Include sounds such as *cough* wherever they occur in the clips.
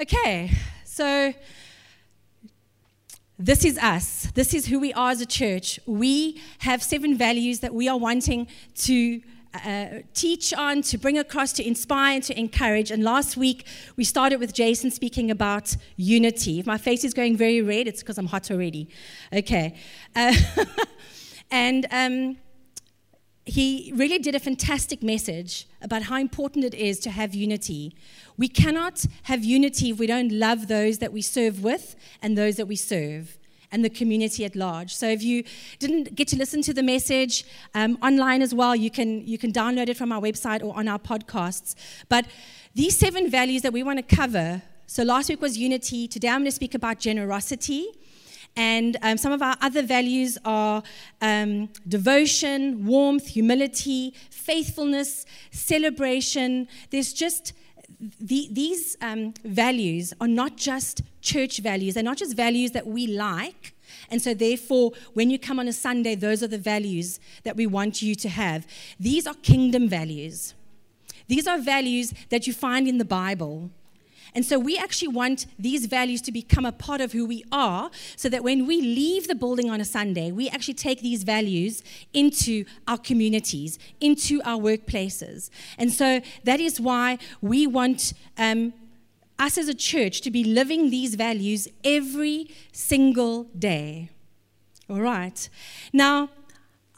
Okay, so this is us. This is who we are as a church. We have seven values that we are wanting to uh, teach on, to bring across, to inspire, and to encourage. And last week, we started with Jason speaking about unity. If my face is going very red, it's because I'm hot already. Okay. Uh, *laughs* and um, he really did a fantastic message about how important it is to have unity. We cannot have unity if we don't love those that we serve with and those that we serve and the community at large. So if you didn't get to listen to the message um, online as well, you can, you can download it from our website or on our podcasts. But these seven values that we want to cover so last week was unity. Today I'm going to speak about generosity. And um, some of our other values are um, devotion, warmth, humility, faithfulness, celebration. There's just the, these um, values are not just church values, they're not just values that we like. And so, therefore, when you come on a Sunday, those are the values that we want you to have. These are kingdom values. These are values that you find in the Bible. And so we actually want these values to become a part of who we are so that when we leave the building on a Sunday, we actually take these values into our communities, into our workplaces. And so that is why we want um, us as a church to be living these values every single day. All right. Now,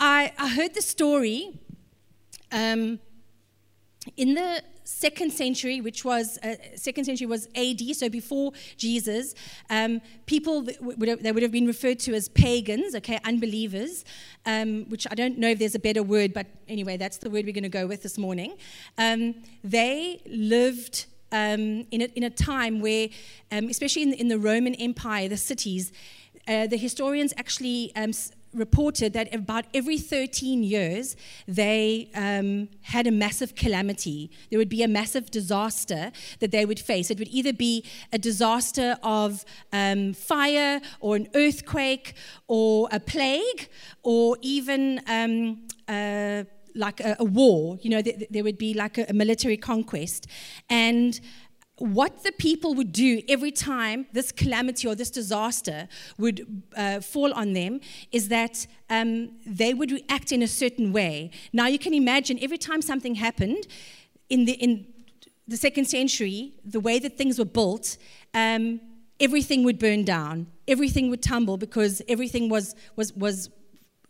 I, I heard the story um, in the second century, which was uh, second century was AD, so before Jesus, um, people would have, they would have been referred to as pagans, okay, unbelievers, um, which I don't know if there's a better word, but anyway, that's the word we're going to go with this morning. Um, they lived. Um, in, a, in a time where, um, especially in, in the Roman Empire, the cities, uh, the historians actually um, reported that about every 13 years they um, had a massive calamity. There would be a massive disaster that they would face. It would either be a disaster of um, fire or an earthquake or a plague or even um, uh, like a, a, war. You know, th- there would be like a, a military conquest. And what the people would do every time this calamity or this disaster would uh, fall on them is that um, they would react in a certain way. Now, you can imagine every time something happened in the, in the second century, the way that things were built, um, everything would burn down, everything would tumble because everything was, was, was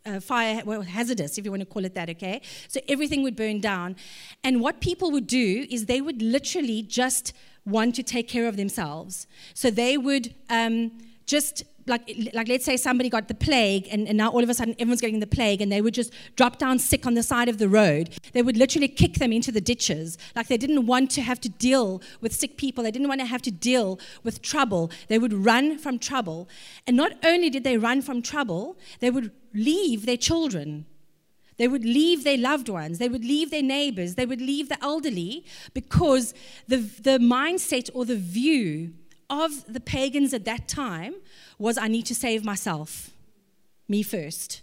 uh, fire well, hazardous, if you want to call it that, okay? So everything would burn down. And what people would do is they would literally just want to take care of themselves. So they would um, just like, like let's say somebody got the plague and, and now all of a sudden everyone's getting the plague and they would just drop down sick on the side of the road. They would literally kick them into the ditches. Like they didn't want to have to deal with sick people. They didn't want to have to deal with trouble. They would run from trouble. And not only did they run from trouble they would leave their children they would leave their loved ones, they would leave their neighbors, they would leave the elderly because the, the mindset or the view of the pagans at that time was I need to save myself, me first.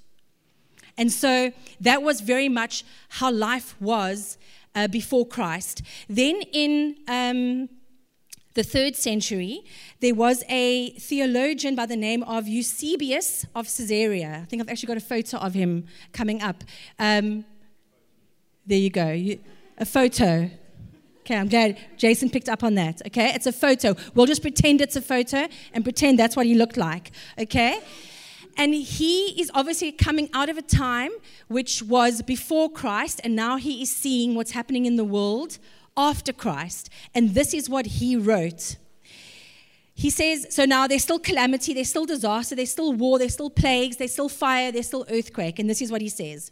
And so that was very much how life was uh, before Christ. Then in um, the third century, there was a theologian by the name of Eusebius of Caesarea. I think I've actually got a photo of him coming up. Um, there you go, you, a photo. Okay, I'm glad Jason picked up on that. Okay, it's a photo. We'll just pretend it's a photo and pretend that's what he looked like. Okay? And he is obviously coming out of a time which was before Christ, and now he is seeing what's happening in the world after Christ. And this is what he wrote. He says, so now there's still calamity, there's still disaster, there's still war, there's still plagues, there's still fire, there's still earthquake. And this is what he says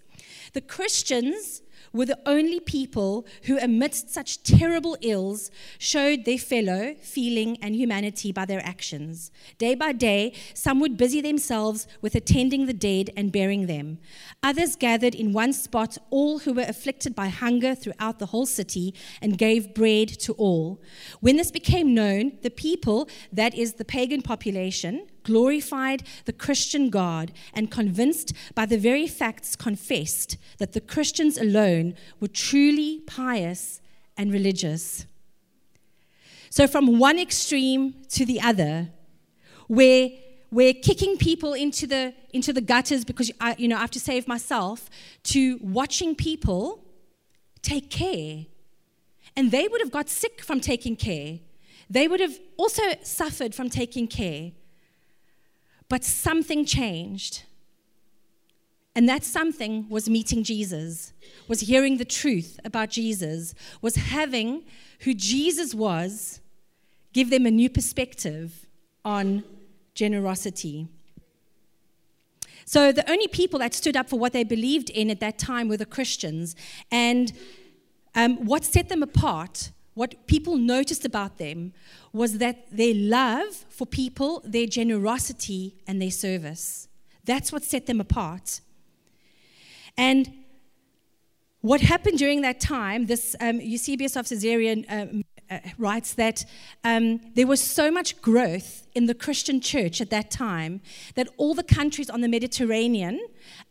The Christians were the only people who, amidst such terrible ills, showed their fellow feeling and humanity by their actions. Day by day, some would busy themselves with attending the dead and burying them. Others gathered in one spot all who were afflicted by hunger throughout the whole city and gave bread to all. When this became known, the people, that is, the pagan population, glorified the Christian God, and convinced by the very facts confessed that the Christians alone were truly pious and religious. So, from one extreme to the other, where we're kicking people into the, into the gutters because I, you know, I have to save myself, to watching people take care. And they would have got sick from taking care. They would have also suffered from taking care. But something changed. And that something was meeting Jesus, was hearing the truth about Jesus, was having who Jesus was give them a new perspective on generosity. So the only people that stood up for what they believed in at that time were the Christians. And um, what set them apart, what people noticed about them, was that their love for people, their generosity, and their service. That's what set them apart. And what happened during that time, this um, Eusebius of Caesarea um, uh, writes that um, there was so much growth in the Christian church at that time that all the countries on the Mediterranean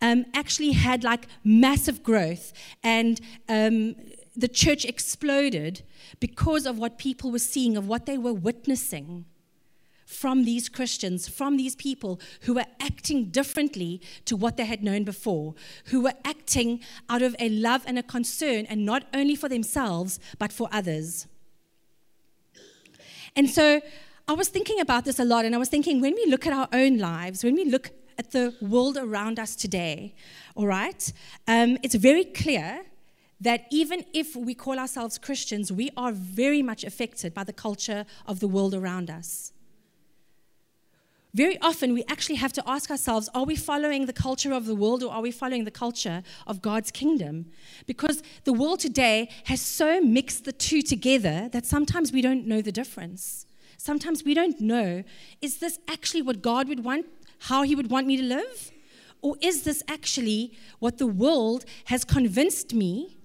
um, actually had like massive growth, and um, the church exploded because of what people were seeing, of what they were witnessing from these Christians, from these people who were acting differently to what they had known before, who were acting out of a love and a concern, and not only for themselves, but for others. And so I was thinking about this a lot, and I was thinking when we look at our own lives, when we look at the world around us today, all right, um, it's very clear that even if we call ourselves Christians, we are very much affected by the culture of the world around us very often we actually have to ask ourselves are we following the culture of the world or are we following the culture of God's kingdom? Because the world today has so mixed the two together that sometimes we don't know the difference. Sometimes we don't know is this actually what God would want, how He would want me to live? Or is this actually what the world has convinced me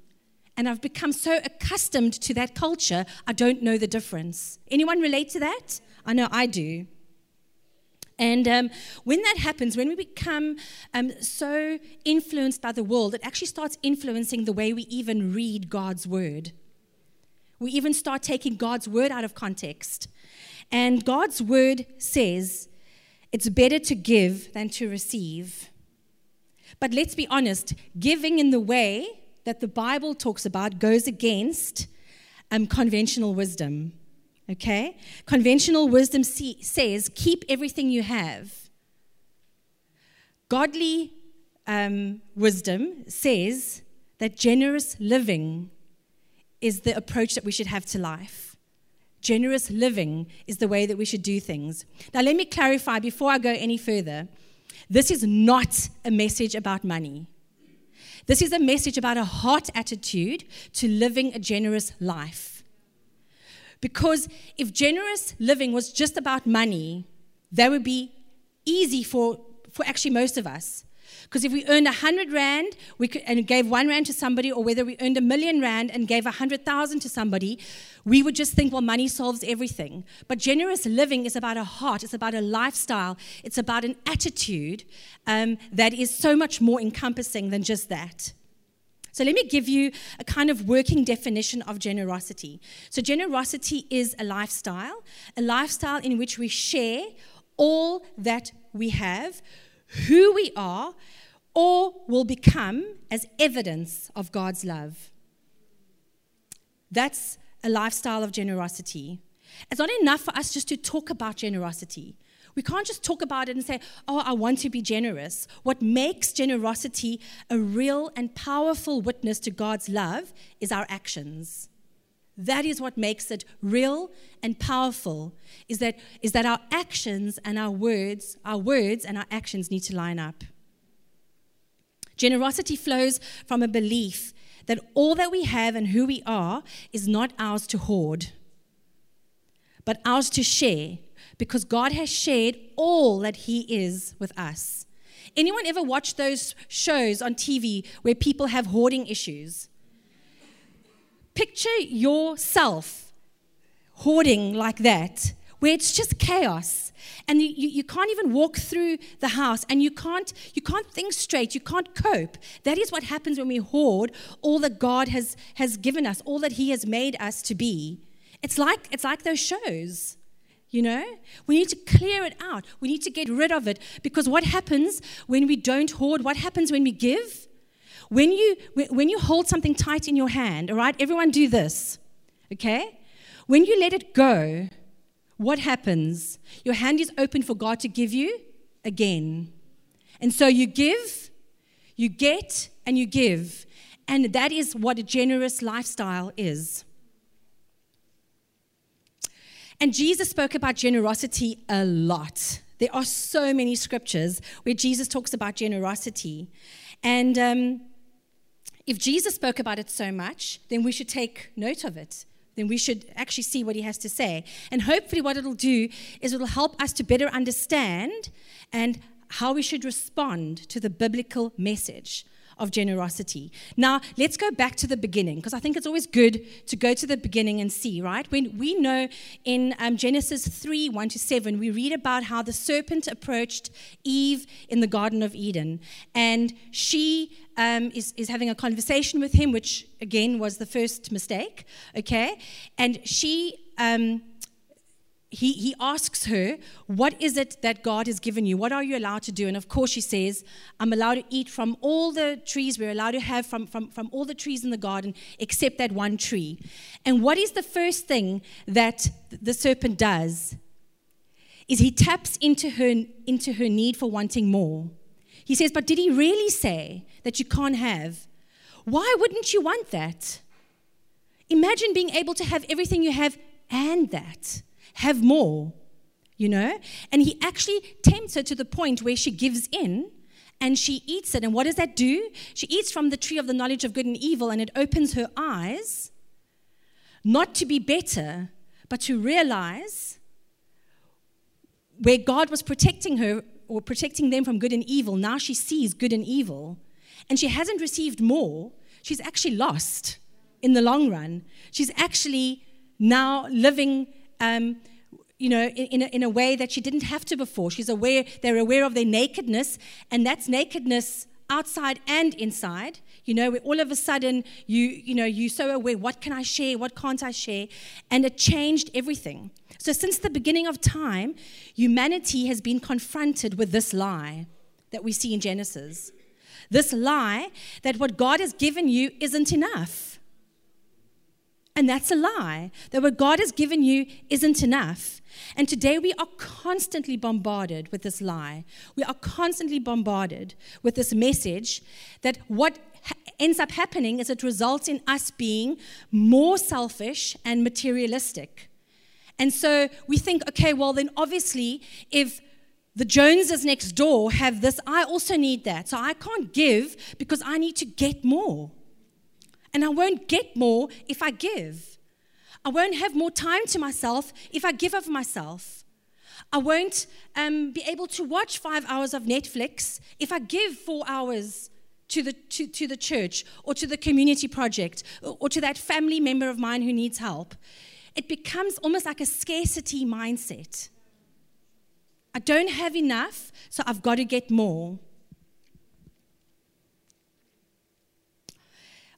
and I've become so accustomed to that culture, I don't know the difference. Anyone relate to that? I know I do. And um, when that happens, when we become um, so influenced by the world, it actually starts influencing the way we even read God's word. We even start taking God's word out of context. And God's word says it's better to give than to receive. But let's be honest, giving in the way that the Bible talks about goes against um, conventional wisdom. Okay? Conventional wisdom says, keep everything you have. Godly um, wisdom says that generous living is the approach that we should have to life. Generous living is the way that we should do things. Now, let me clarify before I go any further this is not a message about money. This is a message about a heart attitude to living a generous life. Because if generous living was just about money, that would be easy for, for actually most of us. Because if we earned a hundred rand we could, and gave one rand to somebody, or whether we earned a million rand and gave a hundred thousand to somebody, we would just think, well, money solves everything. But generous living is about a heart, it's about a lifestyle, it's about an attitude um, that is so much more encompassing than just that. So, let me give you a kind of working definition of generosity. So, generosity is a lifestyle, a lifestyle in which we share all that we have, who we are, or will become as evidence of God's love. That's a lifestyle of generosity. It's not enough for us just to talk about generosity. We can't just talk about it and say, oh, I want to be generous. What makes generosity a real and powerful witness to God's love is our actions. That is what makes it real and powerful, is that, is that our actions and our words, our words and our actions need to line up. Generosity flows from a belief that all that we have and who we are is not ours to hoard, but ours to share because God has shared all that He is with us. Anyone ever watch those shows on TV where people have hoarding issues? Picture yourself hoarding like that, where it's just chaos. And you, you can't even walk through the house and you can't, you can't think straight, you can't cope. That is what happens when we hoard all that God has, has given us, all that He has made us to be. It's like, it's like those shows. You know, we need to clear it out. We need to get rid of it because what happens when we don't hoard? What happens when we give? When you when you hold something tight in your hand, all right? Everyone do this. Okay? When you let it go, what happens? Your hand is open for God to give you again. And so you give, you get, and you give. And that is what a generous lifestyle is. And Jesus spoke about generosity a lot. There are so many scriptures where Jesus talks about generosity. And um, if Jesus spoke about it so much, then we should take note of it. Then we should actually see what he has to say. And hopefully, what it'll do is it'll help us to better understand and how we should respond to the biblical message of generosity. Now, let's go back to the beginning because I think it's always good to go to the beginning and see, right? When we know in um, Genesis 3 1 to 7, we read about how the serpent approached Eve in the Garden of Eden. And she um, is, is having a conversation with him, which again was the first mistake, okay? And she. Um, he, he asks her, What is it that God has given you? What are you allowed to do? And of course, she says, I'm allowed to eat from all the trees. We're allowed to have from, from, from all the trees in the garden except that one tree. And what is the first thing that the serpent does? Is he taps into her, into her need for wanting more. He says, But did he really say that you can't have? Why wouldn't you want that? Imagine being able to have everything you have and that have more, you know? And he actually tempts her to the point where she gives in and she eats it. And what does that do? She eats from the tree of the knowledge of good and evil, and it opens her eyes not to be better, but to realize where God was protecting her or protecting them from good and evil. Now she sees good and evil, and she hasn't received more. She's actually lost in the long run. She's actually now living um, you know, in, in a, in, a, way that she didn't have to before. She's aware, they're aware of their nakedness, and that's nakedness outside and inside. You know, all of a sudden you, you know, you're so aware, what can I share, what can't I share? And it changed everything. So since the beginning of time, humanity has been confronted with this lie that we see in Genesis. This lie that what God has given you isn't enough and that's a lie. That what God has given you isn't enough. And today we are constantly bombarded with this lie. We are constantly bombarded with this message that what ha- ends up happening is it results in us being more selfish and materialistic. And so we think, okay, well, then obviously, if the Joneses next door have this, I also need that. So I can't give because I need to get more. And I won't get more if I give. I won't have more time to myself if I give of myself. I won't um, be able to watch five hours of Netflix if I give four hours to the, to, to the church or to the community project or, or to that family member of mine who needs help. It becomes almost like a scarcity mindset. I don't have enough, so I've got to get more.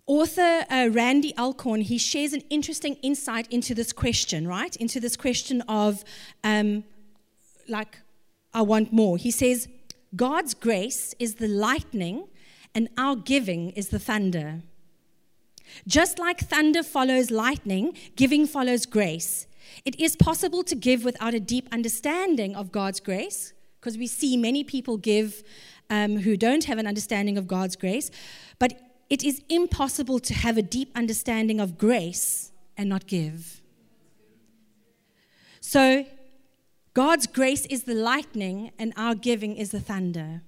Author uh, Randy Alcorn, he shares an interesting insight into this question, right? Into this question of, um, like, I want more. He says, God's grace is the lightning, and our giving is the thunder. Just like thunder follows lightning, giving follows grace. It is possible to give without a deep understanding of God's grace, because we see many people give um, who don't have an understanding of God's grace. But it is impossible to have a deep understanding of grace and not give. So, God's grace is the lightning, and our giving is the thunder.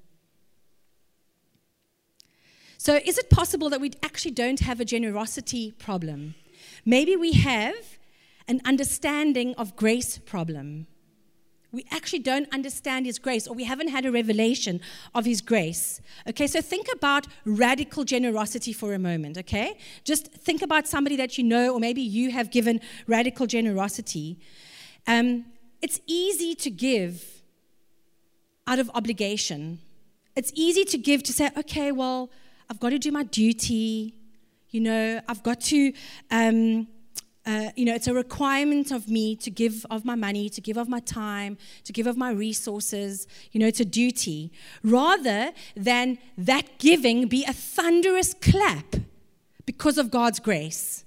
So, is it possible that we actually don't have a generosity problem? Maybe we have an understanding of grace problem we actually don't understand His grace, or we haven't had a revelation of His grace. Okay, so think about radical generosity for a moment, okay? Just think about somebody that you know, or maybe you have given radical generosity. Um, it's easy to give out of obligation. It's easy to give to say, okay, well, I've got to do my duty. You know, I've got to. Um, uh, you know, it's a requirement of me to give of my money, to give of my time, to give of my resources. You know, it's a duty. Rather than that giving be a thunderous clap because of God's grace.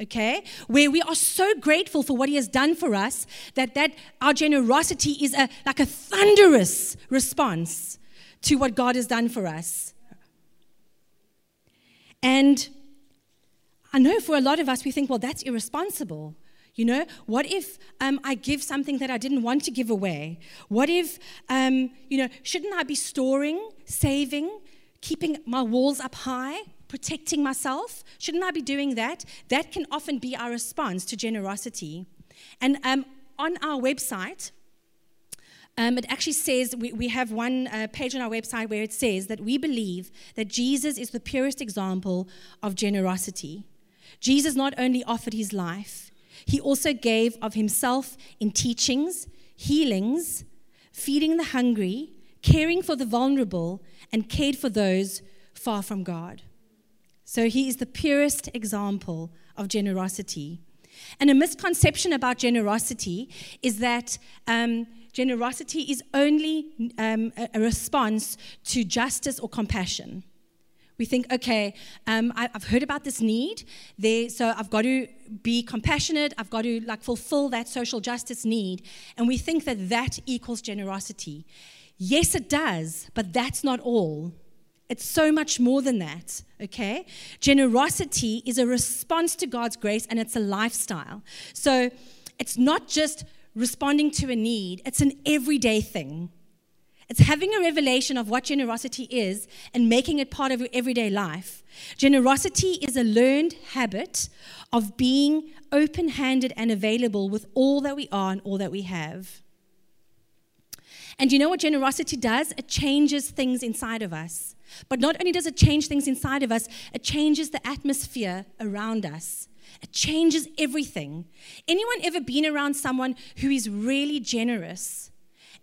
Okay? Where we are so grateful for what He has done for us that, that our generosity is a, like a thunderous response to what God has done for us. And I know for a lot of us, we think, well, that's irresponsible. You know, what if um, I give something that I didn't want to give away? What if, um, you know, shouldn't I be storing, saving, keeping my walls up high, protecting myself? Shouldn't I be doing that? That can often be our response to generosity. And um, on our website, um, it actually says, we, we have one uh, page on our website where it says that we believe that Jesus is the purest example of generosity. Jesus not only offered his life, he also gave of himself in teachings, healings, feeding the hungry, caring for the vulnerable, and cared for those far from God. So he is the purest example of generosity. And a misconception about generosity is that um, generosity is only um, a, a response to justice or compassion. We think, okay, um, I, have heard about this need, there, so I've got to be compassionate. I've got to like fulfill that social justice need, and we think that that equals generosity. Yes, it does, but that's not all. It's so much more than that, okay? Generosity is a response to God's grace and it's a lifestyle. So it's not just responding to a need, it's an everyday thing. It's having a revelation of what generosity is and making it part of your everyday life. Generosity is a learned habit of being open handed and available with all that we are and all that we have. And you know what generosity does? It changes things inside of us. But not only does it change things inside of us, it changes the atmosphere around us. It changes everything. Anyone ever been around someone who is really generous?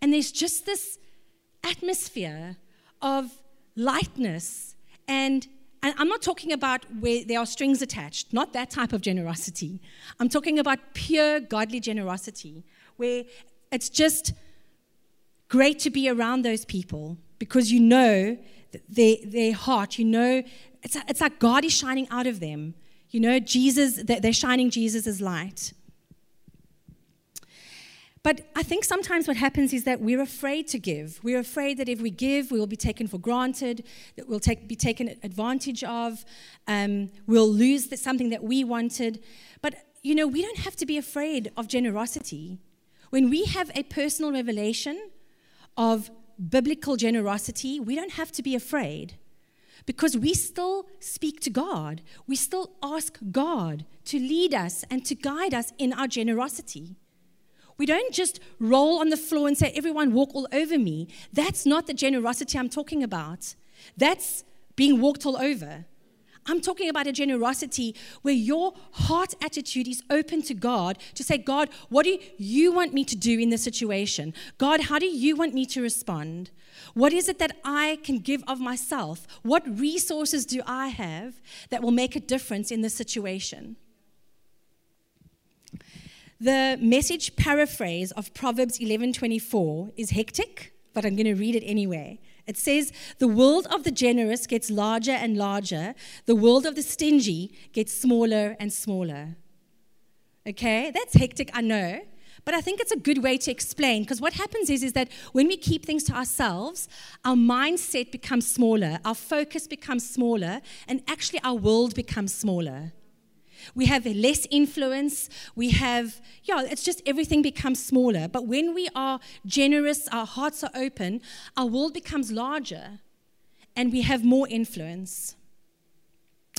And there's just this atmosphere of lightness and and I'm not talking about where there are strings attached, not that type of generosity. I'm talking about pure godly generosity, where it's just great to be around those people because you know their, their heart, you know, it's, it's like God is shining out of them. You know, Jesus, they're shining Jesus light. But I think sometimes what happens is that we're afraid to give. We're afraid that if we give, we will be taken for granted, that we'll take, be taken advantage of, um, we'll lose something that we wanted. But, you know, we don't have to be afraid of generosity. When we have a personal revelation of biblical generosity, we don't have to be afraid because we still speak to God. We still ask God to lead us and to guide us in our generosity. We don't just roll on the floor and say, everyone walk all over me. That's not the generosity I'm talking about. That's being walked all over. I'm talking about a generosity where your heart attitude is open to God to say, God, what do you want me to do in this situation? God, how do you want me to respond? What is it that I can give of myself? What resources do I have that will make a difference in this situation? The message paraphrase of Proverbs 11:24 is hectic, but I'm going to read it anyway. It says, "The world of the generous gets larger and larger; the world of the stingy gets smaller and smaller." Okay, that's hectic, I know. But I think it's a good way to explain because what happens is, is that when we keep things to ourselves, our mindset becomes smaller, our focus becomes smaller, and actually our world becomes smaller. We have less influence. We have, yeah, it's just everything becomes smaller. But when we are generous, our hearts are open, our world becomes larger and we have more influence.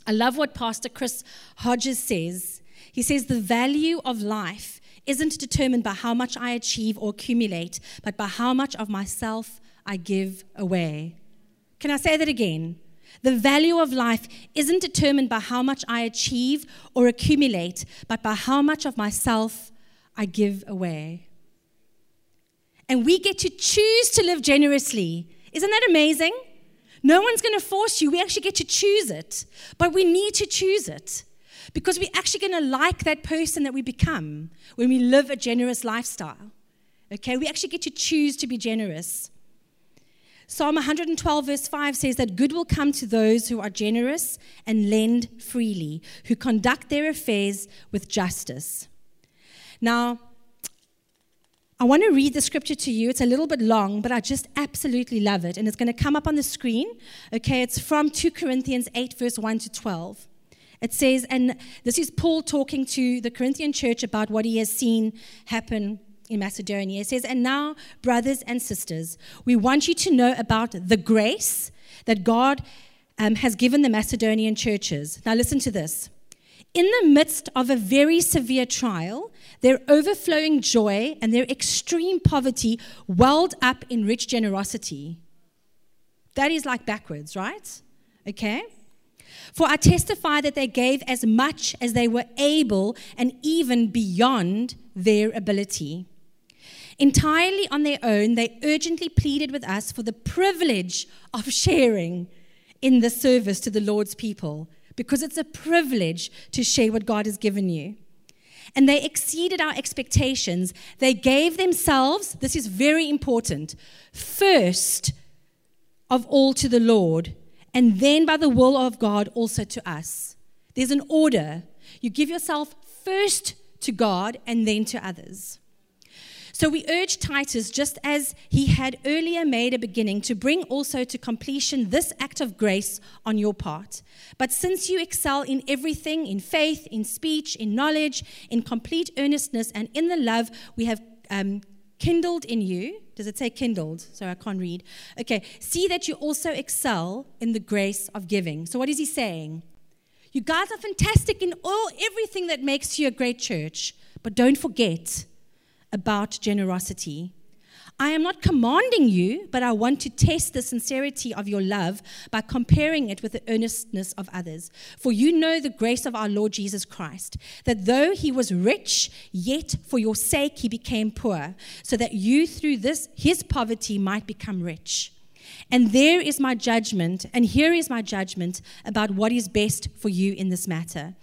I love what Pastor Chris Hodges says. He says, The value of life isn't determined by how much I achieve or accumulate, but by how much of myself I give away. Can I say that again? The value of life isn't determined by how much I achieve or accumulate, but by how much of myself I give away. And we get to choose to live generously. Isn't that amazing? No one's going to force you. We actually get to choose it, but we need to choose it. Because we're actually going to like that person that we become when we live a generous lifestyle. Okay, we actually get to choose to be generous. Psalm 112, verse 5 says that good will come to those who are generous and lend freely, who conduct their affairs with justice. Now, I want to read the scripture to you. It's a little bit long, but I just absolutely love it. And it's going to come up on the screen. Okay, it's from 2 Corinthians 8, verse 1 to 12. It says, and this is Paul talking to the Corinthian church about what he has seen happen in Macedonia. It says, And now, brothers and sisters, we want you to know about the grace that God um, has given the Macedonian churches. Now, listen to this. In the midst of a very severe trial, their overflowing joy and their extreme poverty welled up in rich generosity. That is like backwards, right? Okay? For I testify that they gave as much as they were able and even beyond their ability. Entirely on their own, they urgently pleaded with us for the privilege of sharing in the service to the Lord's people, because it's a privilege to share what God has given you. And they exceeded our expectations. They gave themselves, this is very important, first of all to the Lord, and then by the will of God also to us. There's an order. You give yourself first to God and then to others. So we urge Titus, just as he had earlier made a beginning, to bring also to completion this act of grace on your part. But since you excel in everything, in faith, in speech, in knowledge, in complete earnestness, and in the love we have um, kindled in you. Does it say kindled? Sorry, I can't read. Okay. See that you also excel in the grace of giving. So, what is he saying? You guys are fantastic in all everything that makes you a great church, but don't forget about generosity. I am not commanding you, but I want to test the sincerity of your love by comparing it with the earnestness of others. For you know the grace of our Lord Jesus Christ, that though he was rich, yet for your sake he became poor, so that you through this his poverty might become rich. And there is my judgment, and here is my judgment about what is best for you in this matter.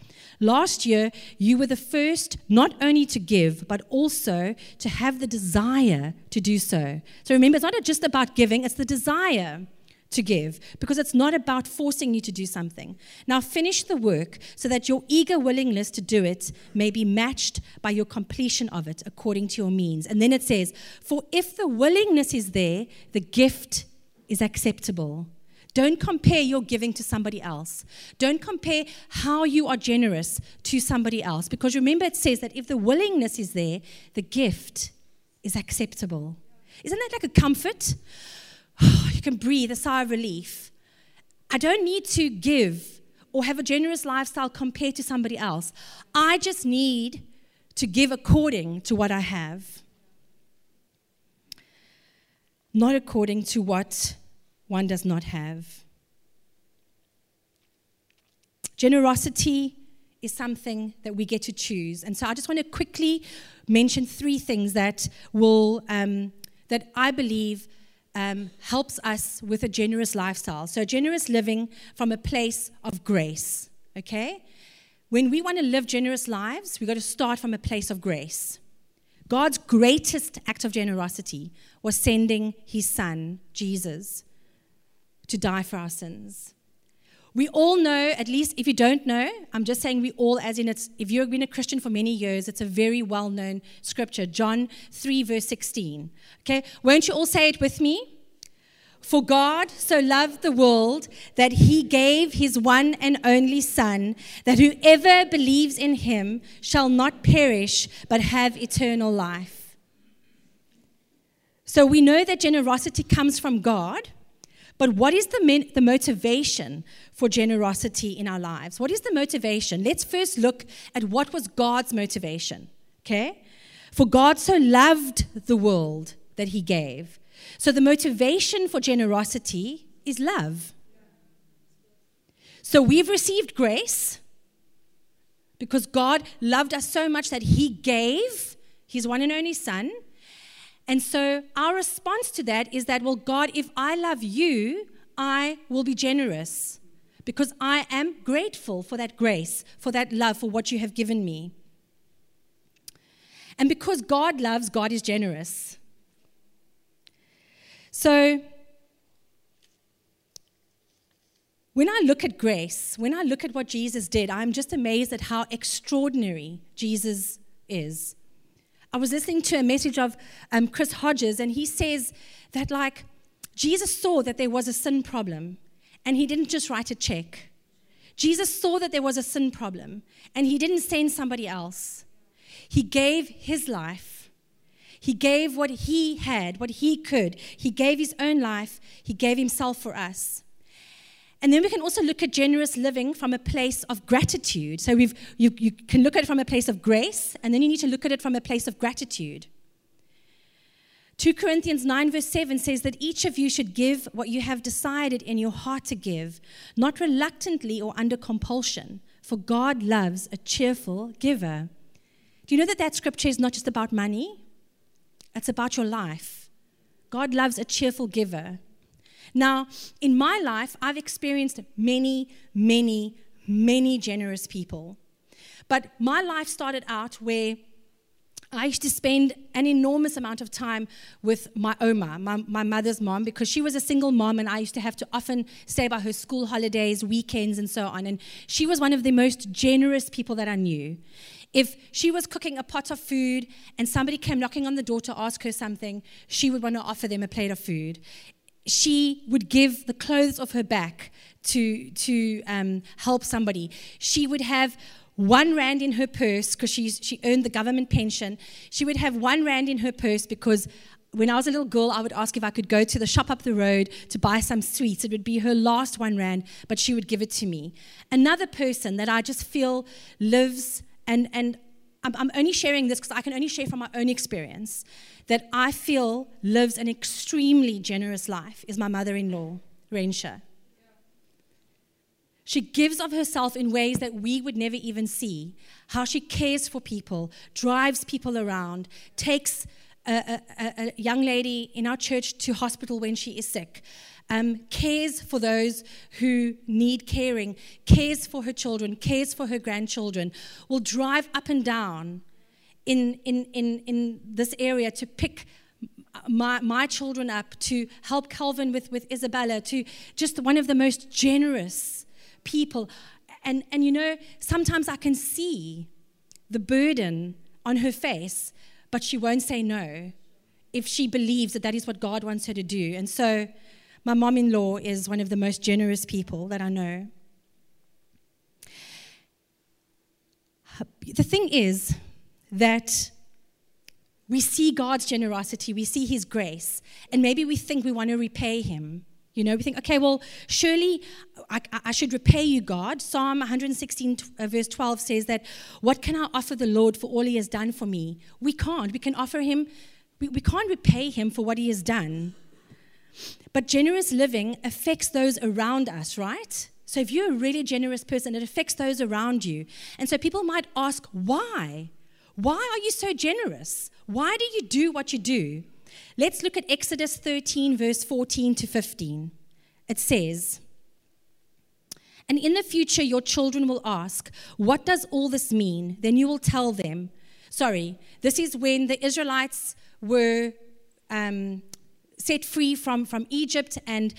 Last year, you were the first not only to give, but also to have the desire to do so. So remember, it's not just about giving, it's the desire to give because it's not about forcing you to do something. Now finish the work so that your eager willingness to do it may be matched by your completion of it according to your means. And then it says, For if the willingness is there, the gift is acceptable. Don't compare your giving to somebody else. Don't compare how you are generous to somebody else. Because remember, it says that if the willingness is there, the gift is acceptable. Isn't that like a comfort? *sighs* you can breathe a sigh of relief. I don't need to give or have a generous lifestyle compared to somebody else. I just need to give according to what I have, not according to what one does not have. Generosity is something that we get to choose. And so I just want to quickly mention three things that will, um, that I believe um, helps us with a generous lifestyle. So, generous living from a place of grace, okay? When we want to live generous lives, we've got to start from a place of grace. God's greatest act of generosity was sending his son, Jesus to die for our sins. We all know, at least if you don't know, I'm just saying we all, as in it's, if you've been a Christian for many years, it's a very well known scripture, John 3, verse 16. Okay, won't you all say it with me? For God so loved the world that he gave his one and only Son, that whoever believes in him shall not perish but have eternal life. So we know that generosity comes from God. But what is the, the motivation for generosity in our lives? What is the motivation? Let's first look at what was God's motivation. Okay? For God so loved the world that he gave. So the motivation for generosity is love. So we've received grace because God loved us so much that he gave his one and only son and so our response to that is that, well, God, if I love you, I will be generous because I am grateful for that grace, for that love, for what you have given me. And because God loves, God is generous. So, when I look at grace, when I look at what Jesus did, I'm just amazed at how extraordinary Jesus is. I was listening to a message of um, Chris Hodges, and he says that, like, Jesus saw that there was a sin problem, and he didn't just write a check. Jesus saw that there was a sin problem, and he didn't send somebody else. He gave his life. He gave what he had, what he could. He gave his own life. He gave himself for us. And then we can also look at generous living from a place of gratitude. So we've, you, you can look at it from a place of grace, and then you need to look at it from a place of gratitude. 2 Corinthians 9, verse 7 says that each of you should give what you have decided in your heart to give, not reluctantly or under compulsion, for God loves a cheerful giver. Do you know that that scripture is not just about money? It's about your life. God loves a cheerful giver. Now, in my life, I've experienced many, many, many generous people. But my life started out where I used to spend an enormous amount of time with my Oma, my, my, mother's mom, because she was a single mom and I used to have to often stay by her school holidays, weekends, and so on. And she was one of the most generous people that I knew. If she was cooking a pot of food and somebody came knocking on the door to ask her something, she would want to offer them a plate of food she would give the clothes off her back to, to um, help somebody. She would have one rand in her purse because she earned the government pension. She would have one rand in her purse because when I was a little girl, I would ask if I could go to the shop up the road to buy some sweets. It would be her last one rand, but she would give it to me. Another person that I just feel lives, and, and I'm, I'm only sharing this because I can only share from my own experience that I feel lives an extremely generous life is my mother in law, Rensha. She gives of herself in ways that we would never even see. How she cares for people, drives people around, takes a, a, a young lady in our church to hospital when she is sick, um, cares for those who need caring, cares for her children, cares for her grandchildren, will drive up and down in, in, in, in this area to pick my, my children up, to help Calvin with, with Isabella, to just one of the most generous people. And, and you know, sometimes I can see the burden on her face, but she won't say no if she believes that that is what God wants her to do. And so, my mom in law is one of the most generous people that I know. The thing is, that we see God's generosity, we see His grace, and maybe we think we want to repay Him. You know, we think, okay, well, surely I, I, should repay you, God. Psalm 116, uh, verse 12 says that, What can I offer the Lord for all He has done for me? We can't. We can offer Him, we, we can't repay Him for what He has done. But generous living affects those around us, right? So if you're a really generous person, it affects those around you. And so people might ask, Why? Why are you so generous? Why do you do what you do? Let's look at Exodus 13, verse 14 to 15. It says, And in the future, your children will ask, What does all this mean? Then you will tell them. Sorry, this is when the Israelites were um, set free from, from Egypt, and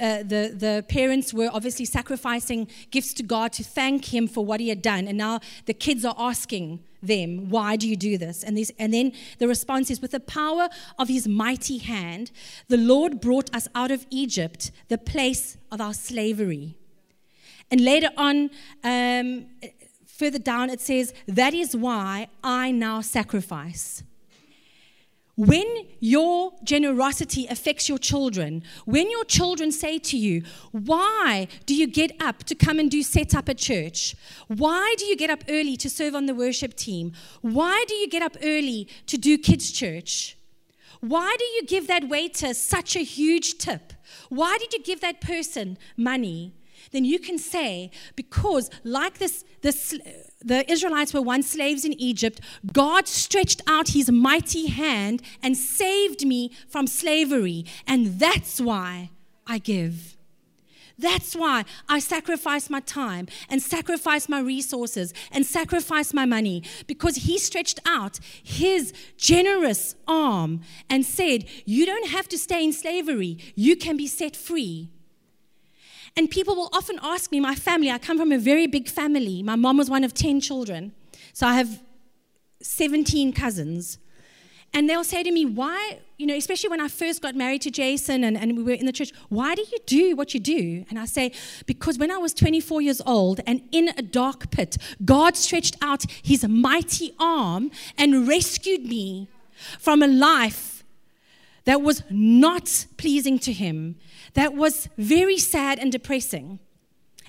uh, the, the parents were obviously sacrificing gifts to God to thank Him for what He had done. And now the kids are asking them, Why do you do this? And, this, and then the response is, With the power of His mighty hand, the Lord brought us out of Egypt, the place of our slavery. And later on, um, further down, it says, That is why I now sacrifice. When your generosity affects your children, when your children say to you, Why do you get up to come and do set up at church? Why do you get up early to serve on the worship team? Why do you get up early to do kids' church? Why do you give that waiter such a huge tip? Why did you give that person money? Then you can say, because like this, this, the Israelites were once slaves in Egypt, God stretched out his mighty hand and saved me from slavery. And that's why I give. That's why I sacrifice my time and sacrifice my resources and sacrifice my money because He stretched out His generous arm and said, You don't have to stay in slavery, you can be set free. And people will often ask me, my family, I come from a very big family. My mom was one of 10 children. So I have 17 cousins. And they'll say to me, Why, you know, especially when I first got married to Jason and, and we were in the church, why do you do what you do? And I say, Because when I was 24 years old and in a dark pit, God stretched out his mighty arm and rescued me from a life that was not pleasing to him, that was very sad and depressing.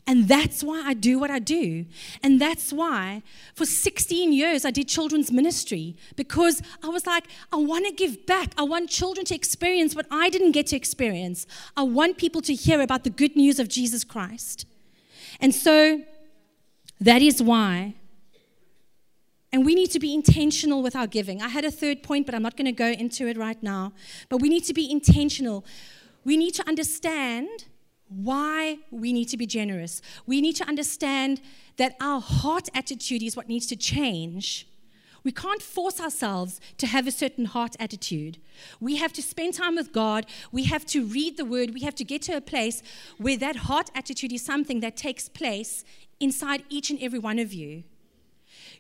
And that's why I do what I do. And that's why for 16 years I did children's ministry because I was like, I want to give back. I want children to experience what I didn't get to experience. I want people to hear about the good news of Jesus Christ. And so that is why. And we need to be intentional with our giving. I had a third point, but I'm not going to go into it right now. But we need to be intentional. We need to understand why we need to be generous. We need to understand that our heart attitude is what needs to change. We can't force ourselves to have a certain heart attitude. We have to spend time with God. We have to read the word. We have to get to a place where that heart attitude is something that takes place inside each and every one of you.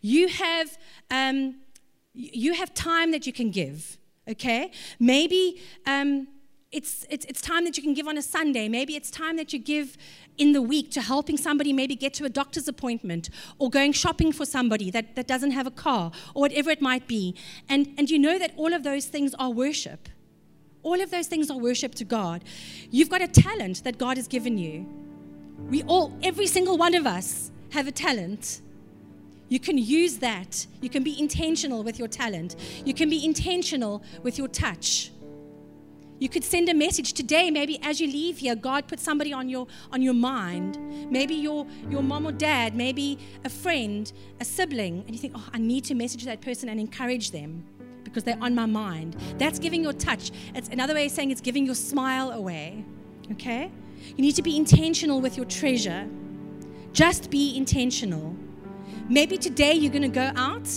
You have, um, you have time that you can give, okay? Maybe. Um, it's, it's, it's time that you can give on a Sunday. Maybe it's time that you give in the week to helping somebody maybe get to a doctor's appointment or going shopping for somebody that, that doesn't have a car or whatever it might be. And, and you know that all of those things are worship. All of those things are worship to God. You've got a talent that God has given you. We all, every single one of us, have a talent. You can use that. You can be intentional with your talent. You can be intentional with your touch. You could send a message today, maybe as you leave here, God put somebody on your on your mind. Maybe your your mom or dad, maybe a friend, a sibling, and you think, oh, I need to message that person and encourage them because they're on my mind. That's giving your touch. It's another way of saying it's giving your smile away. Okay? You need to be intentional with your treasure. Just be intentional. Maybe today you're going to go out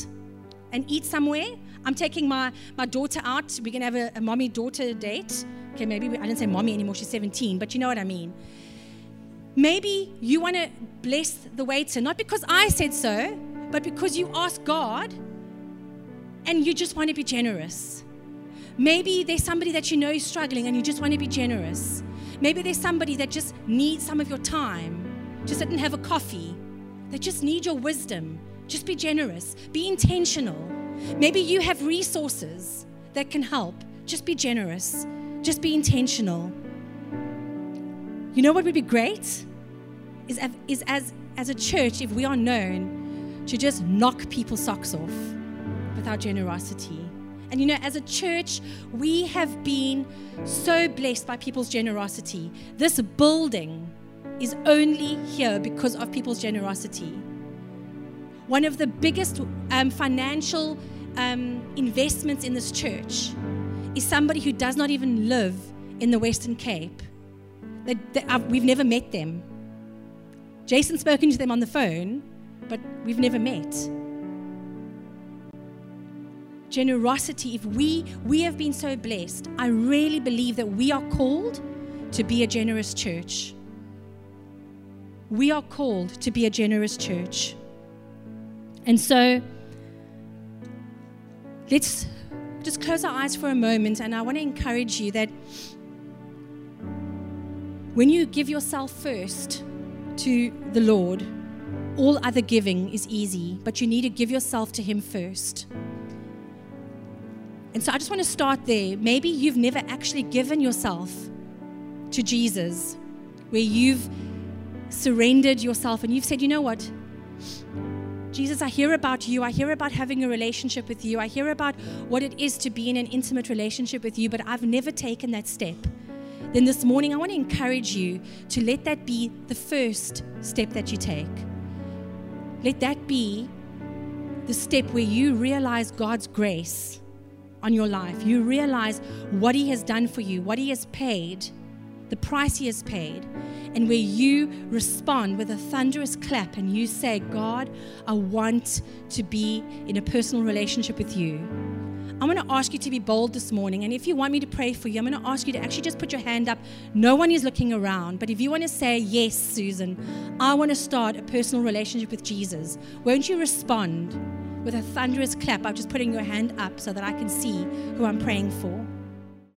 and eat somewhere I'm taking my, my daughter out. We're going to have a, a mommy daughter date. Okay, maybe we, I didn't say mommy anymore. She's 17, but you know what I mean. Maybe you want to bless the waiter, not because I said so, but because you ask God and you just want to be generous. Maybe there's somebody that you know is struggling and you just want to be generous. Maybe there's somebody that just needs some of your time, just didn't have a coffee. They just need your wisdom. Just be generous, be intentional. Maybe you have resources that can help. Just be generous, just be intentional. You know what would be great? Is, is as, as a church, if we are known to just knock people's socks off with our generosity. And you know, as a church, we have been so blessed by people's generosity. This building is only here because of people's generosity. One of the biggest um, financial um, investments in this church is somebody who does not even live in the Western Cape. They, they, we've never met them. Jason's spoken to them on the phone, but we've never met. Generosity, if we we have been so blessed, I really believe that we are called to be a generous church. We are called to be a generous church. And so let's just close our eyes for a moment, and I want to encourage you that when you give yourself first to the Lord, all other giving is easy, but you need to give yourself to Him first. And so I just want to start there. Maybe you've never actually given yourself to Jesus, where you've surrendered yourself and you've said, you know what? Jesus, I hear about you. I hear about having a relationship with you. I hear about what it is to be in an intimate relationship with you, but I've never taken that step. Then this morning, I want to encourage you to let that be the first step that you take. Let that be the step where you realize God's grace on your life. You realize what He has done for you, what He has paid the price He has paid, and where you respond with a thunderous clap and you say, God, I want to be in a personal relationship with you. I'm going to ask you to be bold this morning. And if you want me to pray for you, I'm going to ask you to actually just put your hand up. No one is looking around. But if you want to say, Yes, Susan, I want to start a personal relationship with Jesus, won't you respond with a thunderous clap of just putting your hand up so that I can see who I'm praying for?